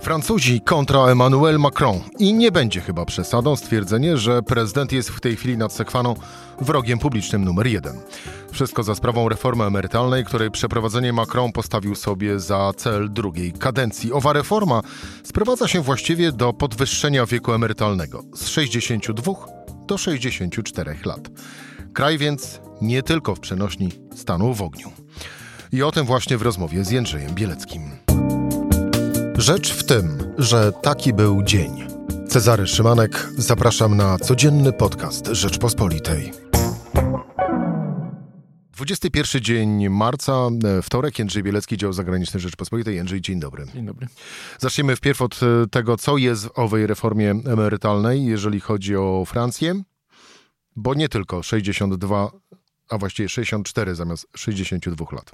Francuzi kontra Emmanuel Macron. I nie będzie chyba przesadą stwierdzenie, że prezydent jest w tej chwili nad Sekwaną wrogiem publicznym numer jeden. Wszystko za sprawą reformy emerytalnej, której przeprowadzenie Macron postawił sobie za cel drugiej kadencji. Owa reforma sprowadza się właściwie do podwyższenia wieku emerytalnego z 62 do 64 lat. Kraj więc nie tylko w przenośni stanął w ogniu. I o tym właśnie w rozmowie z Jędrzejem Bieleckim. Rzecz w tym, że taki był dzień. Cezary Szymanek, zapraszam na codzienny podcast Rzeczpospolitej. 21 dzień marca, e, wtorek, Jędrzej Bielecki, dział zagraniczny Rzeczpospolitej. Jędrzej, dzień dobry. Dzień dobry. Zacznijmy wpierw od e, tego, co jest w owej reformie emerytalnej, jeżeli chodzi o Francję, bo nie tylko 62, a właściwie 64 zamiast 62 lat.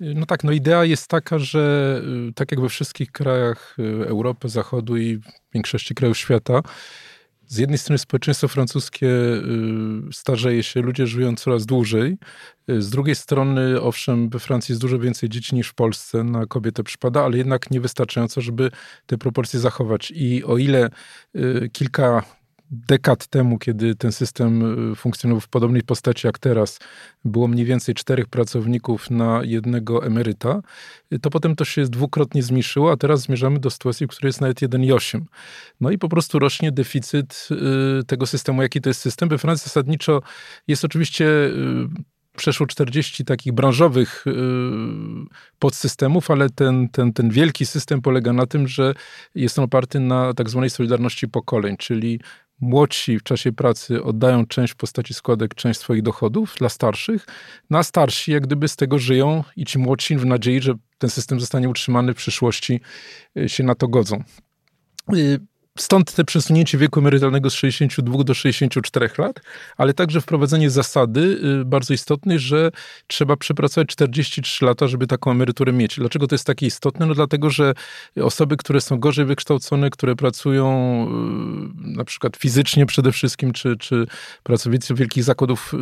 No tak, no idea jest taka, że y, tak jak we wszystkich krajach y, Europy, Zachodu i większości krajów świata, z jednej strony społeczeństwo francuskie y, starzeje się, ludzie żyją coraz dłużej. Z drugiej strony, owszem, we Francji jest dużo więcej dzieci niż w Polsce, na kobietę przypada, ale jednak niewystarczająco, żeby te proporcje zachować. I o ile kilka dekad temu, kiedy ten system y, funkcjonował w podobnej postaci jak teraz, było mniej więcej czterech pracowników na jednego emeryta, y, to potem to się dwukrotnie zmniejszyło, a teraz zmierzamy do sytuacji, w której jest nawet 1,8. No i po prostu rośnie deficyt y, tego systemu. Jaki to jest system? We Francji zasadniczo jest oczywiście przeszło 40 takich branżowych podsystemów, ale ten, ten, ten wielki system polega na tym, że jest on oparty na tak zwanej solidarności pokoleń, czyli młodsi w czasie pracy oddają część w postaci składek, część swoich dochodów dla starszych, no a starsi jak gdyby z tego żyją i ci młodsi w nadziei, że ten system zostanie utrzymany w przyszłości y, się na to godzą. Stąd te przesunięcie wieku emerytalnego z 62 do 64 lat, ale także wprowadzenie zasady y, bardzo istotnej, że trzeba przepracować 43 lata, żeby taką emeryturę mieć. Dlaczego to jest takie istotne? No dlatego, że osoby, które są gorzej wykształcone, które pracują y, na przykład fizycznie przede wszystkim, czy, czy pracownicy wielkich zakładów y,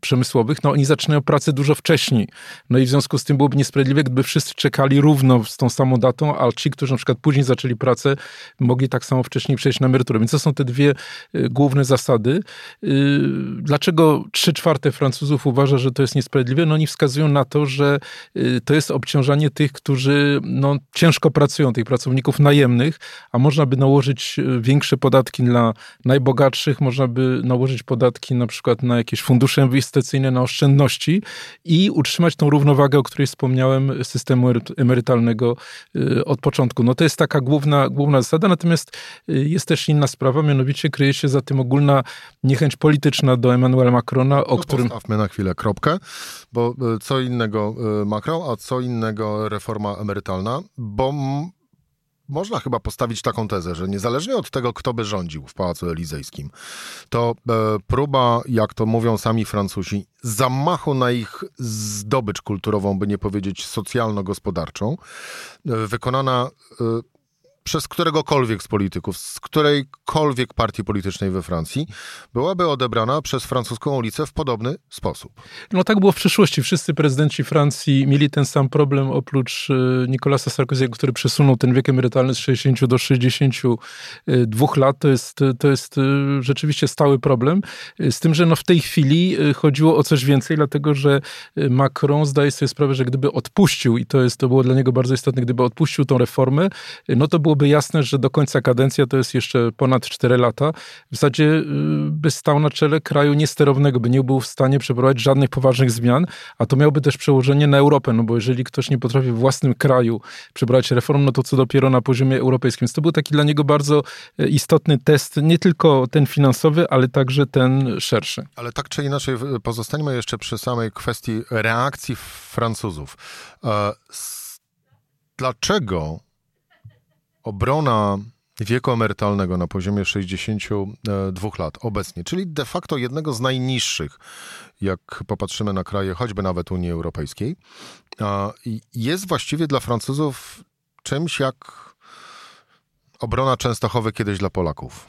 przemysłowych, no oni zaczynają pracę dużo wcześniej. No i w związku z tym byłoby niesprawiedliwe, gdyby wszyscy czekali równo z tą samą datą, a ci, którzy na przykład później zaczęli pracę, mogli tak samo wcześniej przejść na emeryturę. Więc to są te dwie y, główne zasady. Y, dlaczego trzy czwarte Francuzów uważa, że to jest niesprawiedliwe? No oni wskazują na to, że y, to jest obciążanie tych, którzy no, ciężko pracują, tych pracowników najemnych, a można by nałożyć większe podatki dla najbogatszych, można by nałożyć podatki na przykład na jakieś fundusze inwestycyjne, na oszczędności i utrzymać tą równowagę, o której wspomniałem, systemu emerytalnego od początku. No to jest taka główna, główna zasada, natomiast jest też inna sprawa, mianowicie kryje się za tym ogólna niechęć polityczna do Emmanuela Macrona, o no, którym... Postawmy na chwilę kropkę, bo e, co innego e, Macron, a co innego reforma emerytalna, bo można chyba postawić taką tezę, że niezależnie od tego, kto by rządził w Pałacu Elizejskim, to e, próba, jak to mówią sami Francuzi, zamachu na ich zdobycz kulturową, by nie powiedzieć socjalno-gospodarczą, e, wykonana e, przez któregokolwiek z polityków, z którejkolwiek partii politycznej we Francji, byłaby odebrana przez francuską ulicę w podobny sposób. No tak było w przyszłości. Wszyscy prezydenci Francji mieli ten sam problem, oprócz e, Nicolasa Sarkozy'ego, który przesunął ten wiek emerytalny z 60 do 62 lat. To jest, to jest e, rzeczywiście stały problem. E, z tym, że no w tej chwili chodziło o coś więcej, dlatego że Macron zdaje sobie sprawę, że gdyby odpuścił, i to, jest, to było dla niego bardzo istotne, gdyby odpuścił tą reformę, no to było byłoby jasne, że do końca kadencji, to jest jeszcze ponad 4 lata, w zasadzie y, by stał na czele kraju niesterownego, by nie był w stanie przeprowadzić żadnych poważnych zmian, a to miałoby też przełożenie na Europę, no bo jeżeli ktoś nie potrafi w własnym kraju przeprowadzić reform, no to co dopiero na poziomie europejskim. Więc to był taki dla niego bardzo y, istotny test, nie tylko ten finansowy, ale także ten szerszy. Ale tak czy inaczej, pozostańmy jeszcze przy samej kwestii reakcji Francuzów. E, dlaczego obrona wieku emerytalnego na poziomie 62 lat obecnie, czyli de facto jednego z najniższych, jak popatrzymy na kraje choćby nawet Unii Europejskiej, jest właściwie dla Francuzów czymś jak obrona Częstochowy kiedyś dla Polaków.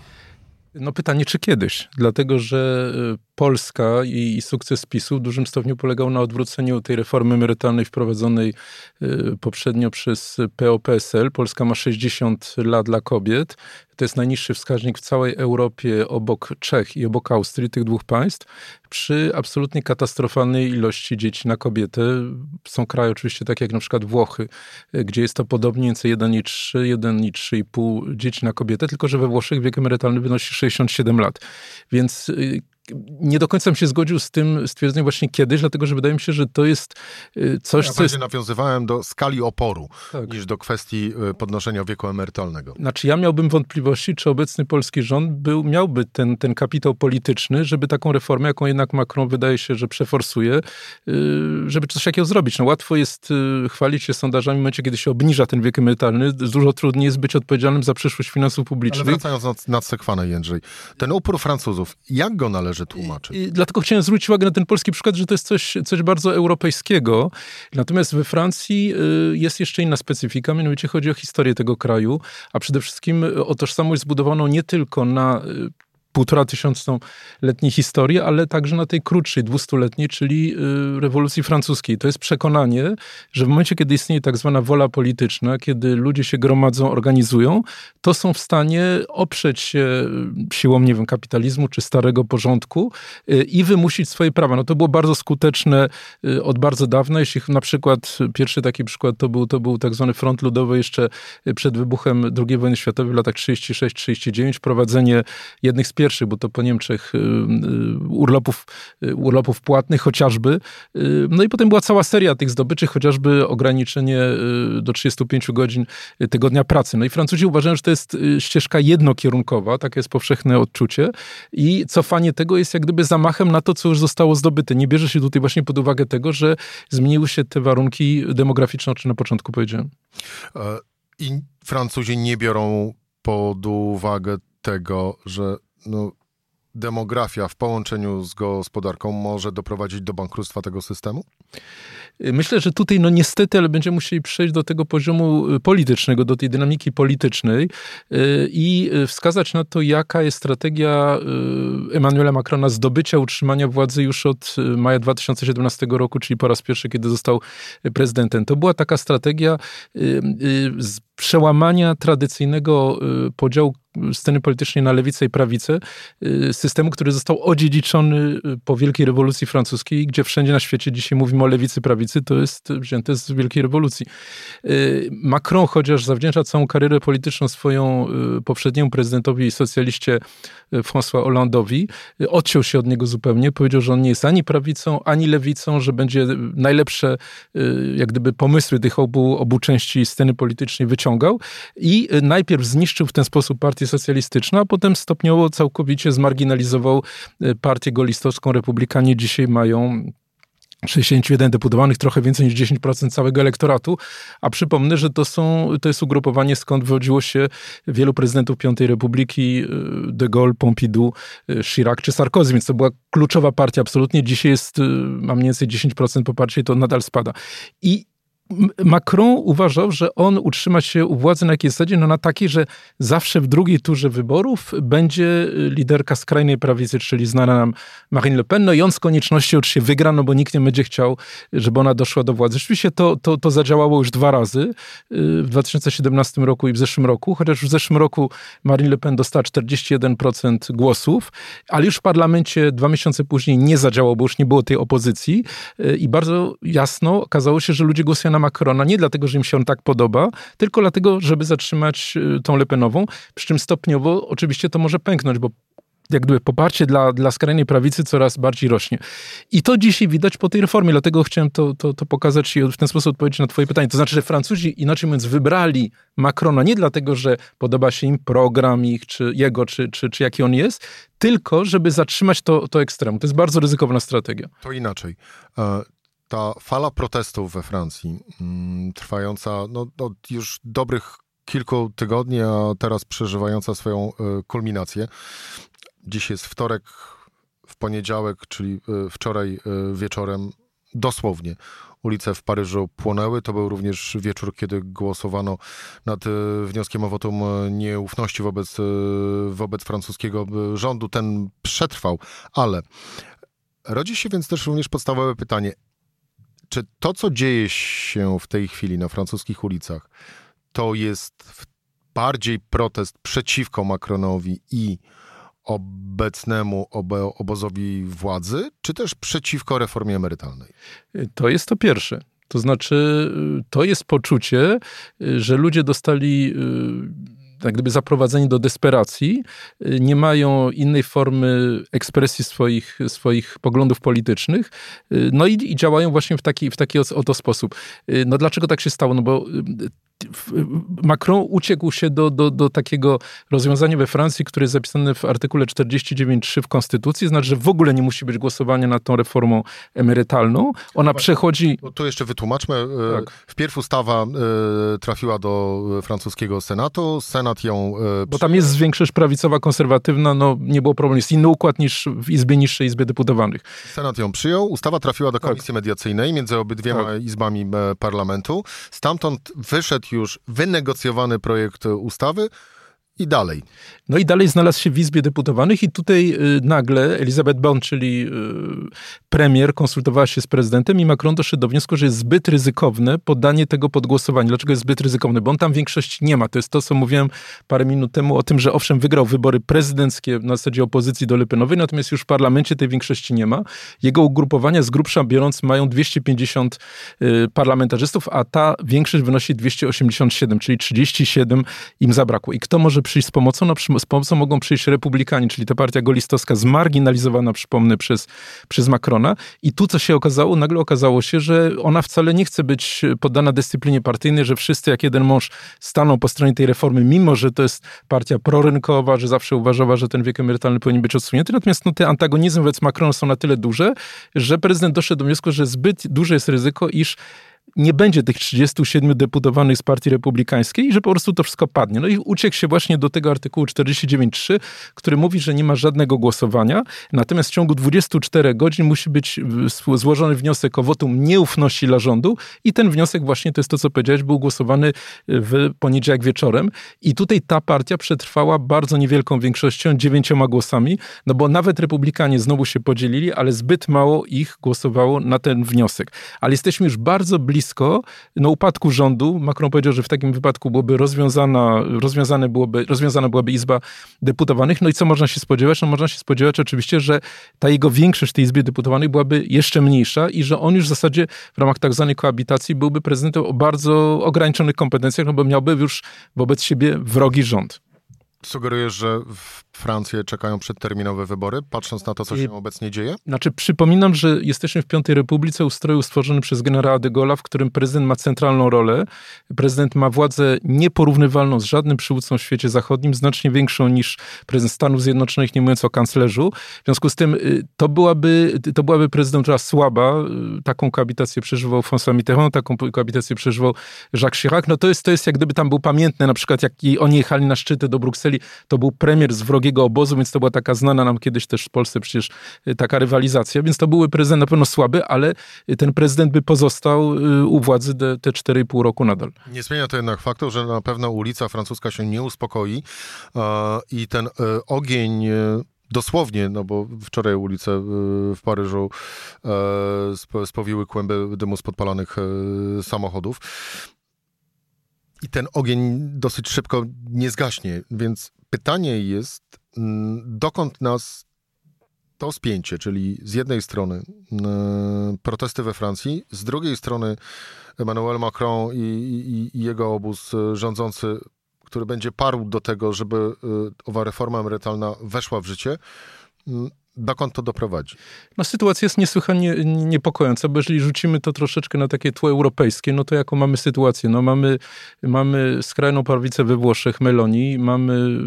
No pytanie, czy kiedyś? Dlatego, że Polska i, i, sukces PiSu w dużym stopniu polegał na odwróceniu tej reformy emerytalnej wprowadzonej y, poprzednio przez PO-PSL. Polska ma 60 lat dla kobiet. To jest najniższy wskaźnik w całej Europie obok Czech i obok Austrii, tych dwóch państw, przy absolutnie katastrofalnej ilości dzieci na kobietę. Są kraje oczywiście takie jak na przykład Włochy, gdzie jest to podobnie więcej 1,3, 1,3,5 dzieci na kobietę, tylko że we Włoszech wiek emerytalny wynosi 67 lat. Więc y, nie do końca bym się zgodził z tym stwierdzeniem właśnie kiedyś, dlatego że wydaje mi się, że to jest y, coś, ja co jest... nawiązywałem do skali oporu tak. niż do kwestii y, podnoszenia wieku emerytalnego. Znaczy ja miałbym wątpliwości, czy obecny polski rząd był, miałby ten, ten kapitał polityczny, żeby taką reformę, jaką jednak Macron wydaje się, że przeforsuje, y, żeby coś takiego zrobić. No łatwo jest chwalić się sondażami w momencie, kiedy się obniża ten wiek emerytalny. Dużo trudniej jest być odpowiedzialnym za przyszłość finansów publicznych. Ale wracając nad, nad Sekwanę, Jędrzej. Ten upór Francuzów, jak go należy należy tłumaczyć. I, dlatego chciałem zwrócić uwagę na ten polski przykład, że to jest coś, coś bardzo europejskiego. Natomiast we Francji y, jest jeszcze inna specyfika, mianowicie chodzi o historię tego kraju, a przede wszystkim o tożsamość zbudowaną nie tylko na y, półtora tysiącletniej historii, ale także na tej krótszej, dwustuletniej, czyli y, rewolucji francuskiej. To jest przekonanie, że w momencie, kiedy istnieje tak zwana wola polityczna, kiedy ludzie się gromadzą, organizują, to są w stanie oprzeć się y, siłą, nie wiem, kapitalizmu czy starego porządku y, i wymusić swoje prawa. No to było bardzo skuteczne od bardzo dawna. Jeśli na przykład, pierwszy taki przykład to był, to był tak zwany front ludowy jeszcze przed wybuchem II wojny światowej w latach 36-39, prowadzenie jednych z pierwszych pierwszych, bo to po Niemczech y, y, urlopów, y, urlopów płatnych chociażby. No i potem była cała seria tych zdobyczy, chociażby ograniczenie do 35 godzin tygodnia pracy. No i Francuzi uważają, że to jest ścieżka jednokierunkowa, takie jest powszechne odczucie i cofanie tego jest jak gdyby zamachem na to, co już zostało zdobyte. Nie bierze się tutaj właśnie pod uwagę tego, że zmieniły się te warunki demograficzne, o czym na początku powiedziałem. E, I Francuzi nie biorą pod uwagę tego, że no, demografia w połączeniu z gospodarką może doprowadzić do bankructwa tego systemu? Myślę, że tutaj no niestety, ale będziemy musieli przejść do tego poziomu y, politycznego, do tej dynamiki politycznej y, i y, wskazać na to, jaka jest strategia Emmanuela Macrona zdobycia utrzymania władzy już od maja 2017 roku, czyli po raz pierwszy, kiedy został prezydentem. To była taka strategia przełamania tradycyjnego podziału sceny politycznej na lewicę i prawicę, systemu, który został odziedziczony po Wielkiej Rewolucji Francuskiej, gdzie wszędzie na świecie dzisiaj mówimy o lewicy, prawicy, to jest wzięte z Wielkiej Rewolucji. Y, Macron, chociaż zawdzięcza całą karierę polityczną swoją y, poprzedniemu prezydentowi i socjaliście y, François Hollandowi, odciął się od niego zupełnie, powiedział, że on nie jest ani prawicą, ani lewicą, że będzie najlepsze jak gdyby pomysły tych obu, obu części sceny politycznej wyciągał i najpierw zniszczył w ten sposób partię socjalistyczną, a potem stopniowo całkowicie zmarginalizował partię golistowską. Republikanie dzisiaj mają 61 deputowanych, trochę więcej niż 10% całego elektoratu, a przypomnę, że to, są, to jest ugrupowanie, skąd wywodziło się wielu prezydentów Piątej Republiki, y, de Gaulle, Pompidou, y, Chirac czy Sarkozy, więc to była kluczowa partia absolutnie. Dzisiaj jest, y, ma mniej więcej 10% poparcia i to nadal spada. I Macron uważał, że on utrzyma się u władzy na jakiej zasadzie? No na takiej, że zawsze w drugiej turze wyborów będzie liderka skrajnej prawicy, czyli znana nam Marine Le Pen, no i on z konieczności oczywiście wygra, no bo nikt nie będzie chciał, żeby ona doszła do władzy. Rzeczywiście to, to, to zadziałało już dwa razy, y, w 2017 roku i w zeszłym roku, chociaż w zeszłym roku Marine Le Pen dostała 41% głosów, ale już w parlamencie dwa miesiące później nie zadziałało, bo już nie było tej opozycji y, i bardzo jasno okazało się, że ludzie głosują na na Macrona nie dlatego, że im się on tak podoba, tylko dlatego, żeby zatrzymać y, tą Lepenową, przy czym stopniowo oczywiście to może pęknąć, bo jak gdyby poparcie dla, dla skrajnej prawicy coraz bardziej rośnie. I to dzisiaj widać po tej reformie, dlatego chciałem to, to, to pokazać i w ten sposób odpowiedzieć na twoje pytanie. To znaczy, że Francuzi, inaczej mówiąc, wybrali Macrona nie dlatego, że podoba się im program ich, czy jego, czy, czy, czy jaki on jest, tylko żeby zatrzymać to, to ekstremum. To jest bardzo ryzykowna strategia. To inaczej. Ta fala protestów we Francji, mm, trwająca no, od już dobrych kilku tygodni, a teraz przeżywająca swoją e, kulminację. Dziś jest wtorek, w poniedziałek, czyli e, wczoraj e, wieczorem, dosłownie ulice w Paryżu płonęły. To był również wieczór, kiedy głosowano nad wnioskiem o wotum nieufności wobec, wobec francuskiego rządu. Ten przetrwał, ale Rodzi się więc też również podstawowe pytanie, czy to, co dzieje się w tej chwili na francuskich ulicach, to jest bardziej protest przeciwko Macronowi i obecnemu obozowi władzy, czy też przeciwko reformie emerytalnej? To jest to pierwsze. To znaczy, to jest poczucie, że ludzie dostali jak gdyby zaprowadzeni do desperacji, nie mają innej formy ekspresji swoich, swoich poglądów politycznych, no i, i działają właśnie w taki, w taki oto sposób. No dlaczego tak się stało? No bo Macron uciekł się do, do, do takiego rozwiązania we Francji, które jest zapisane w artykule 49.3 w Konstytucji, znaczy, że w ogóle nie musi być głosowania nad tą reformą emerytalną. Ona przechodzi... Tu jeszcze wytłumaczmy. E, tak. Wpierw ustawa e, trafiła do francuskiego Senatu, Senat ją... E, Bo tam jest większość prawicowa, konserwatywna, no nie było problemu. Jest inny układ niż w Izbie Niższej, Izbie Deputowanych. Senat ją przyjął, ustawa trafiła do tak. Komisji tak. Mediacyjnej między obydwiema tak. izbami parlamentu. Stamtąd wyszedł już wynegocjowany projekt ustawy i dalej. No i dalej znalazł się w Izbie Deputowanych i tutaj y, nagle Elizabeth Bond, czyli y, premier, konsultowała się z prezydentem i Macron doszedł do wniosku, że jest zbyt ryzykowne poddanie tego pod głosowanie. Dlaczego jest zbyt ryzykowne? Bo on tam większości nie ma. To jest to, co mówiłem parę minut temu o tym, że owszem, wygrał wybory prezydenckie na zasadzie opozycji do Lepenowej, natomiast już w parlamencie tej większości nie ma. Jego ugrupowania z grubsza biorąc mają 250 y, parlamentarzystów, a ta większość wynosi 287, czyli 37 im zabrakło. I kto może przyjść z pomocą? No, z pomocą mogą przyjść republikanie, czyli ta partia golistowska zmarginalizowana, przypomnę, przez, przez Macrona. I tu co się okazało? Nagle okazało się, że ona wcale nie chce być poddana dyscyplinie partyjnej, że wszyscy jak jeden mąż staną po stronie tej reformy, mimo że to jest partia prorynkowa, że zawsze uważała, że ten wiek emerytalny powinien być odsunięty. Natomiast no, te antagonizmy wobec Macrona są na tyle duże, że prezydent doszedł do wniosku, że zbyt duże jest ryzyko, iż nie będzie tych 37 deputowanych z Partii Republikańskiej i że po prostu to wszystko padnie. No i uciekł się właśnie do tego artykułu 49.3, który mówi, że nie ma żadnego głosowania, natomiast w ciągu 24 godzin musi być złożony wniosek o wotum nieufności dla rządu i ten wniosek właśnie, to jest to, co powiedziałeś, był głosowany w poniedziałek wieczorem i tutaj ta partia przetrwała bardzo niewielką większością, dziewięcioma głosami, no bo nawet republikanie znowu się podzielili, ale zbyt mało ich głosowało na ten wniosek. Ale jesteśmy już bardzo blisko blisko no, upadku rządu. Macron powiedział, że w takim wypadku byłoby rozwiązana, rozwiązane byłoby, rozwiązana byłaby Izba Deputowanych. No i co można się spodziewać? No można się spodziewać oczywiście, że ta jego większość w tej Izbie Deputowanych byłaby jeszcze mniejsza i że on już w zasadzie w ramach tak zwanej koabitacji byłby prezydentem o bardzo ograniczonych kompetencjach, no bo miałby już wobec siebie wrogi rząd. Sugerujesz, że w Francję czekają przedterminowe wybory, patrząc na to, co się obecnie dzieje? Znaczy, przypominam, że jesteśmy w Piątej Republice, ustroju stworzony przez generała de Gaulle'a, w którym prezydent ma centralną rolę. Prezydent ma władzę nieporównywalną z żadnym przywódcą w świecie zachodnim, znacznie większą niż prezydent Stanów Zjednoczonych, nie mówiąc o kanclerzu. W związku z tym y, to byłaby, to byłaby prezydentura słaba. Y, taką koabitację przeżywał François Mitterrand, taką koabitację przeżywał Jacques Chirac. No to jest, to jest jak gdyby tam był pamiętny, na przykład jak oni jechali na szczyty do Brukseli, to był premier z wrogiem drugiego obozu, więc to była taka znana nam kiedyś też w Polsce przecież y, taka rywalizacja, więc to były prezydent na pewno słaby, ale ten prezydent by pozostał y, u władzy te, te 4,5 roku nadal. Nie zmienia to jednak faktu, że na pewno ulica francuska się nie uspokoi i ten e, ogień e, dosłownie, no bo wczoraj ulice e, w Paryżu spowiły kłęby dymu z podpalanych samochodów. I ten ogień dosyć szybko nie zgaśnie, więc pytanie jest, mm, dokąd nas to spięcie, czyli z jednej strony mm, protesty we Francji, z drugiej strony Emmanuel Macron i, i, i jego obóz rządzący, który będzie parł do tego, żeby y, owa reforma emerytalna weszła w życie, mm, dokąd to doprowadzi? No, sytuacja jest niesłychanie niepokojąca, bo jeżeli rzucimy to troszeczkę na takie tło europejskie, no to jaką mamy sytuację? No mamy, mamy skrajną prawicę we Włoszech, Meloni, mamy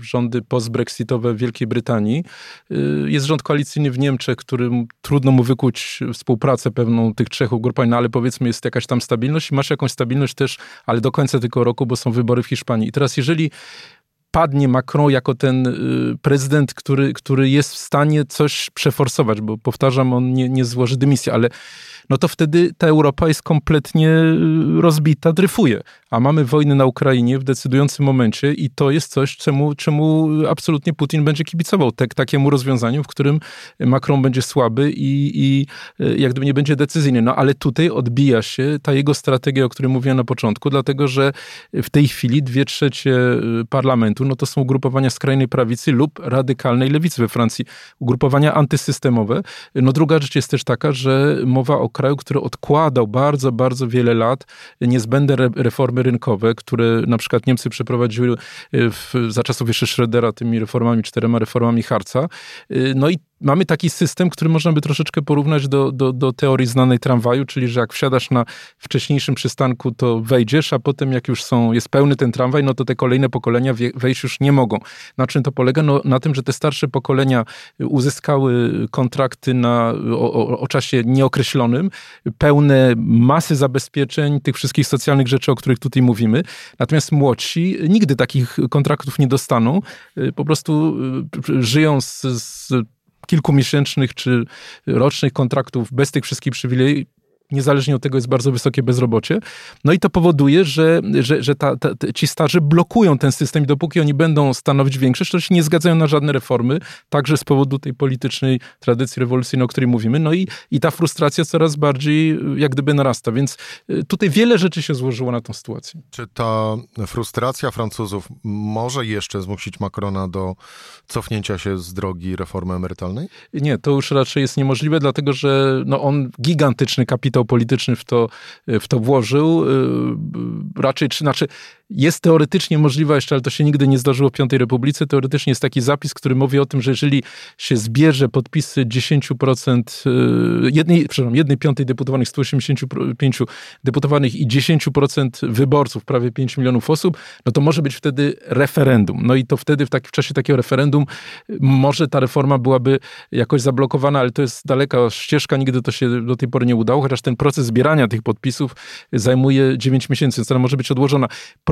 rządy postbrexitowe w Wielkiej Brytanii, y, jest rząd koalicyjny w Niemczech, którym trudno mu wykuć współpracę pewną tych trzech ugrupowań, no ale powiedzmy jest jakaś tam stabilność i masz jakąś stabilność też, ale do końca tego roku, bo są wybory w Hiszpanii. I teraz jeżeli padnie Macron jako ten y, prezydent, który, który jest w stanie coś przeforsować, bo powtarzam, on nie, nie złoży dymisji, ale no to wtedy ta Europa jest kompletnie y, rozbita, dryfuje. A mamy wojnę na Ukrainie w decydującym momencie i to jest coś, czemu, czemu absolutnie Putin będzie kibicował. Tak, takiemu rozwiązaniu, w którym Macron będzie słaby i, i y, jak gdyby nie będzie decyzyjny. No ale tutaj odbija się ta jego strategia, o której mówiłem na początku, dlatego że w tej chwili dwie trzecie y, parlamentu, no to są ugrupowania skrajnej prawicy lub radykalnej lewicy we Francji. Ugrupowania antysystemowe. No druga rzecz jest też taka, że mowa o kraju, który odkładał bardzo, bardzo wiele lat niezbędne reformy rynkowe, które na przykład Niemcy przeprowadziły y, w, za czasów jeszcze Schrödera tymi reformami, czterema reformami Harca. Y, no i mamy taki system, który można by troszeczkę porównać do, do, do teorii znanej tramwaju, czyli że jak wsiadasz na wcześniejszym przystanku, to wejdziesz, a potem jak już są, jest pełny ten tramwaj, no to te kolejne pokolenia wejść już nie mogą. Na czym to polega? No, na tym, że te starsze pokolenia uzyskały kontrakty na, o, o, o czasie nieokreślonym, pełne masy zabezpieczeń, tych wszystkich socjalnych rzeczy, o których tutaj mówimy. Natomiast młodsi nigdy takich kontraktów nie dostaną. Po prostu y, żyją z, z kilkumiesięcznych czy rocznych kontraktów bez tych wszystkich przywilejów, niezależnie od tego jest bardzo wysokie bezrobocie. No i to powoduje, że, że, że ta, ta, ci starzy blokują ten system i dopóki oni będą stanowić większość, to się nie zgadzają na żadne reformy, także z powodu tej politycznej tradycji rewolucyjnej, o której mówimy. No i, i ta frustracja coraz bardziej jak gdyby narasta. Więc y, tutaj wiele rzeczy się złożyło na tą sytuację. Czy ta frustracja Francuzów może jeszcze zmusić Macrona do cofnięcia się z drogi reformy emerytalnej? Nie, to już raczej jest niemożliwe, dlatego że no, on gigantyczny kapitał kapitał polityczny w to, w to włożył. Y, raczej, czy znaczy, jest teoretycznie możliwa jeszcze, ale to się nigdy nie zdarzyło w Piątej Republice. Teoretycznie jest taki zapis, który mówi o tym, że jeżeli się zbierze podpisy 10%, y, jednej, przepraszam, jednej piątej deputowanych, 185 deputowanych i 10% wyborców, prawie 5 milionów osób, no to może być wtedy referendum. No i to wtedy w, taki, w czasie takiego referendum może ta reforma byłaby jakoś zablokowana, ale to jest daleka ścieżka, nigdy to się do tej pory nie udało, chociaż ten proces zbierania tych podpisów zajmuje 9 miesięcy, więc ona może być odłożona.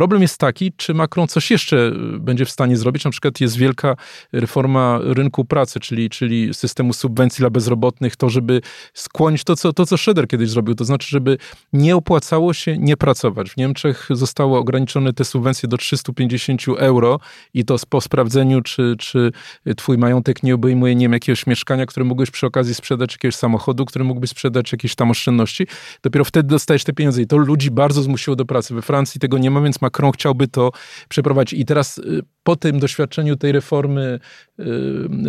Problem jest taki, czy Macron coś jeszcze y, będzie w stanie zrobić. Na przykład jest wielka reforma rynku pracy, czyli, czyli systemu subwencji dla bezrobotnych, to żeby skłonić to co, to, co Schroeder kiedyś zrobił, to znaczy, żeby nie opłacało się nie pracować. W Niemczech zostało ograniczone te subwencje do 350 euro i to po sprawdzeniu, czy, czy twój majątek nie obejmuje, nie wiem, jakiegoś mieszkania, które mógłbyś przy okazji sprzedać, jakiegoś samochodu, który mógłbyś sprzedać, jakieś tam oszczędności. Dopiero wtedy dostajesz te pieniądze i to ludzi bardzo zmusiło do pracy. We Francji tego nie ma, więc Macron Macron chciałby to przeprowadzić. I teraz y, po tym doświadczeniu tej reformy,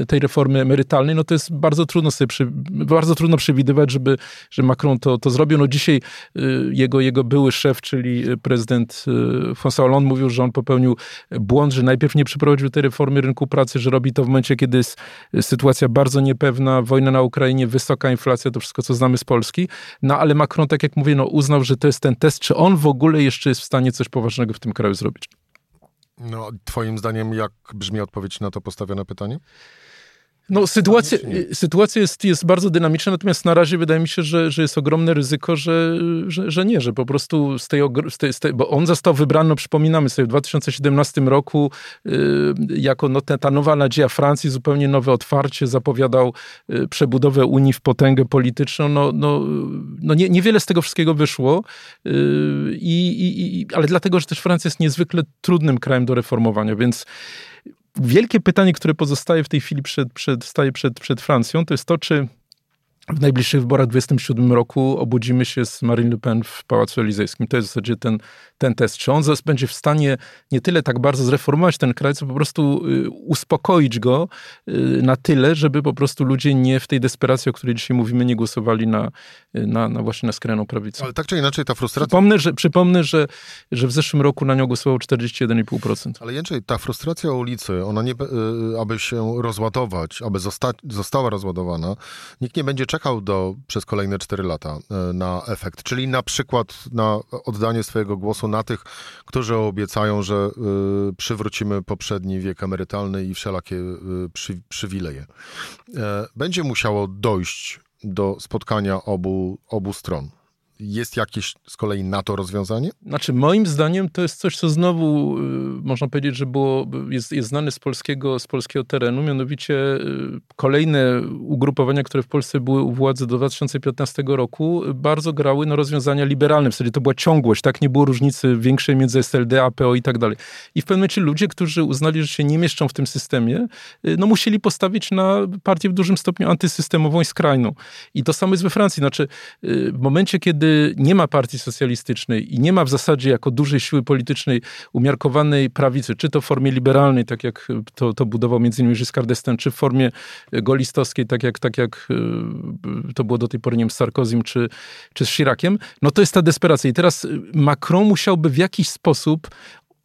y, tej reformy emerytalnej, no to jest bardzo trudno sobie, przy, bardzo trudno przewidywać, żeby, że Macron to, to zrobił. No dzisiaj y, jego, jego były szef, czyli prezydent François Hollande mówił, że on popełnił błąd, że najpierw nie przeprowadził tej reformy rynku pracy, że robi to w momencie, kiedy jest sytuacja bardzo niepewna, wojna na Ukrainie, wysoka inflacja, to wszystko, co znamy z Polski. No ale Macron, tak jak mówię, no, uznał, że to jest ten test, czy on w ogóle jeszcze jest w stanie coś poważnego w tym kraju zrobić. No, twoim zdaniem, jak brzmi odpowiedź na to postawione pytanie? No, sytuacja, sytuacja jest, jest bardzo dynamiczna, natomiast na razie wydaje mi się, że, że jest ogromne ryzyko, że, że, że nie, że po prostu z tej, z tej, z tej, bo on został wybrany, no przypominamy sobie, w 2017 roku y, jako no, ta, ta nowa nadzieja Francji, zupełnie nowe otwarcie, zapowiadał y, przebudowę Unii w potęgę polityczną, no, no, no nie, niewiele z tego wszystkiego wyszło, y, i, i, ale dlatego, że też Francja jest niezwykle trudnym krajem do reformowania, więc wielkie pytanie, które pozostaje w tej chwili przed, przed, staje przed, przed Francją, to jest to, czy w najbliższych wyborach w 2027 roku obudzimy się z Marine Le Pen w Pałacu Elizejskim. To jest w zasadzie ten, ten test. Czy on będzie w stanie nie tyle tak bardzo zreformować ten kraj, co po prostu y, uspokoić go y, na tyle, żeby po prostu ludzie nie w tej desperacji, o której dzisiaj mówimy, nie głosowali na, y, na, na właśnie na skrajną prawicę. Ale tak czy inaczej ta frustracja... Przypomnę, że, przypomnę, że, że w zeszłym roku na nią głosowało 41,5%. Ale Jędrzej, ta frustracja ulicy, ona nie, aby się rozładować, aby zosta została rozładowana, nikt nie będzie czekał czekał do, przez kolejne 4 lata e, na efekt, czyli na przykład na oddanie swojego głosu na tych, którzy obiecają, że y, przywrócimy poprzedni wiek emerytalny i wszelakie y, przy, przywileje. Będzie musiało dojść do spotkania obu, obu stron. Jest jakieś z kolei na to rozwiązanie? Znaczy, moim zdaniem to jest coś, co znowu y, można powiedzieć, że było, jest, jest znane z polskiego, z polskiego terenu, mianowicie y, kolejne ugrupowania, które w Polsce były u władzy do 2015 roku, bardzo grały na rozwiązania liberalne. W zasadzie to była ciągłość, tak? Nie było różnicy większej między SLD, APO i tak dalej. I w pewnym momencie ludzie, którzy uznali, że się nie mieszczą w tym systemie, y, no musieli postawić na partię w dużym stopniu antysystemową i skrajną. I to samo jest we Francji. Znaczy, w momencie, kiedy kiedy nie ma partii socjalistycznej i nie ma w zasadzie jako dużej siły politycznej umiarkowanej prawicy, czy to w formie liberalnej, tak jak to, to budował między innymi Giscard d'Estaing, czy w formie golistowskiej, tak jak, tak jak e, to było do tej pory, nie wiem, z Sarkozym czy, czy z Chiraciem, no to jest ta desperacja. I teraz Macron musiałby w jakiś sposób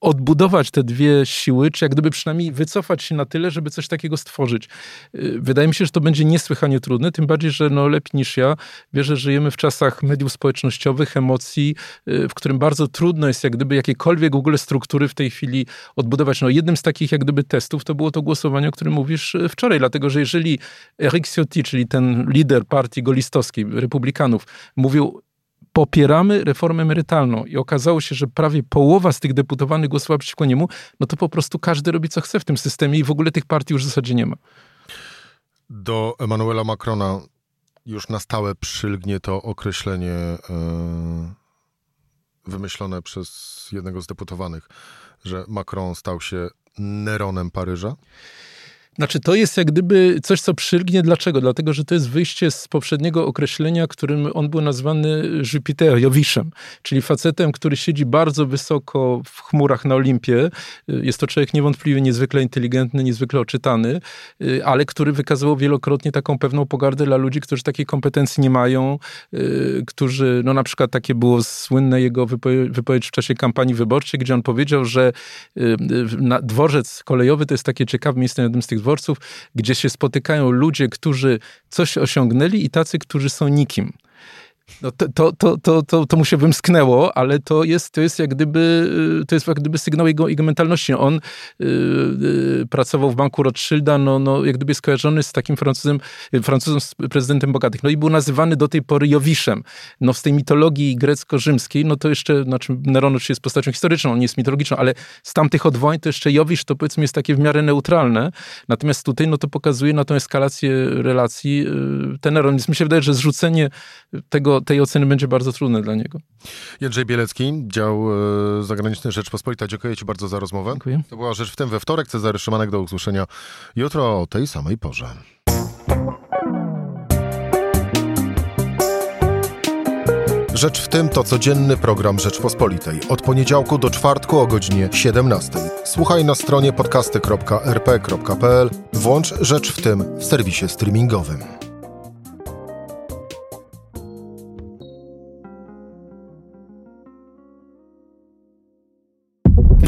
odbudować te dwie siły, czy jak gdyby przynajmniej wycofać się na tyle, żeby coś takiego stworzyć. Y, wydaje mi się, że to będzie niesłychanie trudne, tym bardziej, że no lepiej niż ja wierzę, że żyjemy w czasach mediów społecznościowych, emocji, y, w którym bardzo trudno jest jak gdyby jakiekolwiek w ogóle struktury w tej chwili odbudować. No jednym z takich jak gdyby testów to było to głosowanie, o którym mówisz y, wczoraj, dlatego, że jeżeli Eric Ciotti, czyli ten lider partii golistowskiej, republikanów, mówił popieramy reformę emerytalną i okazało się, że prawie połowa z tych deputowanych głosowała przeciwko niemu, no to po prostu każdy robi co chce w tym systemie i w ogóle tych partii już w zasadzie nie ma. Do Emmanuela Macrona już na stałe przylgnie to określenie yy, wymyślone przez jednego z deputowanych, że Macron stał się Neronem Paryża? Znaczy, to jest jak gdyby coś, co przylgnie. Dlaczego? Dlatego, że to jest wyjście z poprzedniego określenia, którym on był nazwany Jupiter, Jowiszem, czyli facetem, który siedzi bardzo wysoko w chmurach na Olimpie. Jest to człowiek niewątpliwie niezwykle inteligentny, niezwykle oczytany, ale który wykazywał wielokrotnie taką pewną pogardę dla ludzi, którzy takiej kompetencji nie mają, którzy, no na przykład takie było słynne jego wypowiedź w czasie kampanii wyborczej, gdzie on powiedział, że dworzec kolejowy to jest takie ciekawe miejsce na jednym z tych dworców, gdzie się spotykają ludzie, którzy coś osiągnęli i tacy, którzy są nikim. No to, to, to, to, to, mu się wymsknęło, ale to jest, to jest jak gdyby, y, to jest jak gdyby sygnał jego, jego mentalności. On yy, yy, pracował w banku Rothschilda, no, no jak gdyby skojarzony z takim Francuzem, Francuzem prezydentem bogatych. No i był nazywany do tej pory Jowiszem. No z tej mitologii grecko-rzymskiej, no to jeszcze, znaczy Neron oczywiście jest postacią historyczną, on nie jest mitologiczną, ale z tamtych odwołań to jeszcze Jowisz to powiedzmy jest takie w miarę neutralne. Natomiast tutaj no to pokazuje na tą eskalację relacji ten Neron. Więc mi się wydaje, że zrzucenie tego tej oceny będzie bardzo trudne dla niego. Jędrzej Bielecki, dział e, zagraniczny Rzeczpospolita. Dziękuję Ci bardzo za rozmowę. Dziękuję. To była Rzecz w tym we wtorek. Cezary Szymanek do usłyszenia jutro o tej samej porze. Rzecz w tym to codzienny program Rzeczpospolitej. Od poniedziałku do czwartku o godzinie 17. Słuchaj na stronie podcasty.rp.pl. Włącz Rzecz w tym w serwisie streamingowym.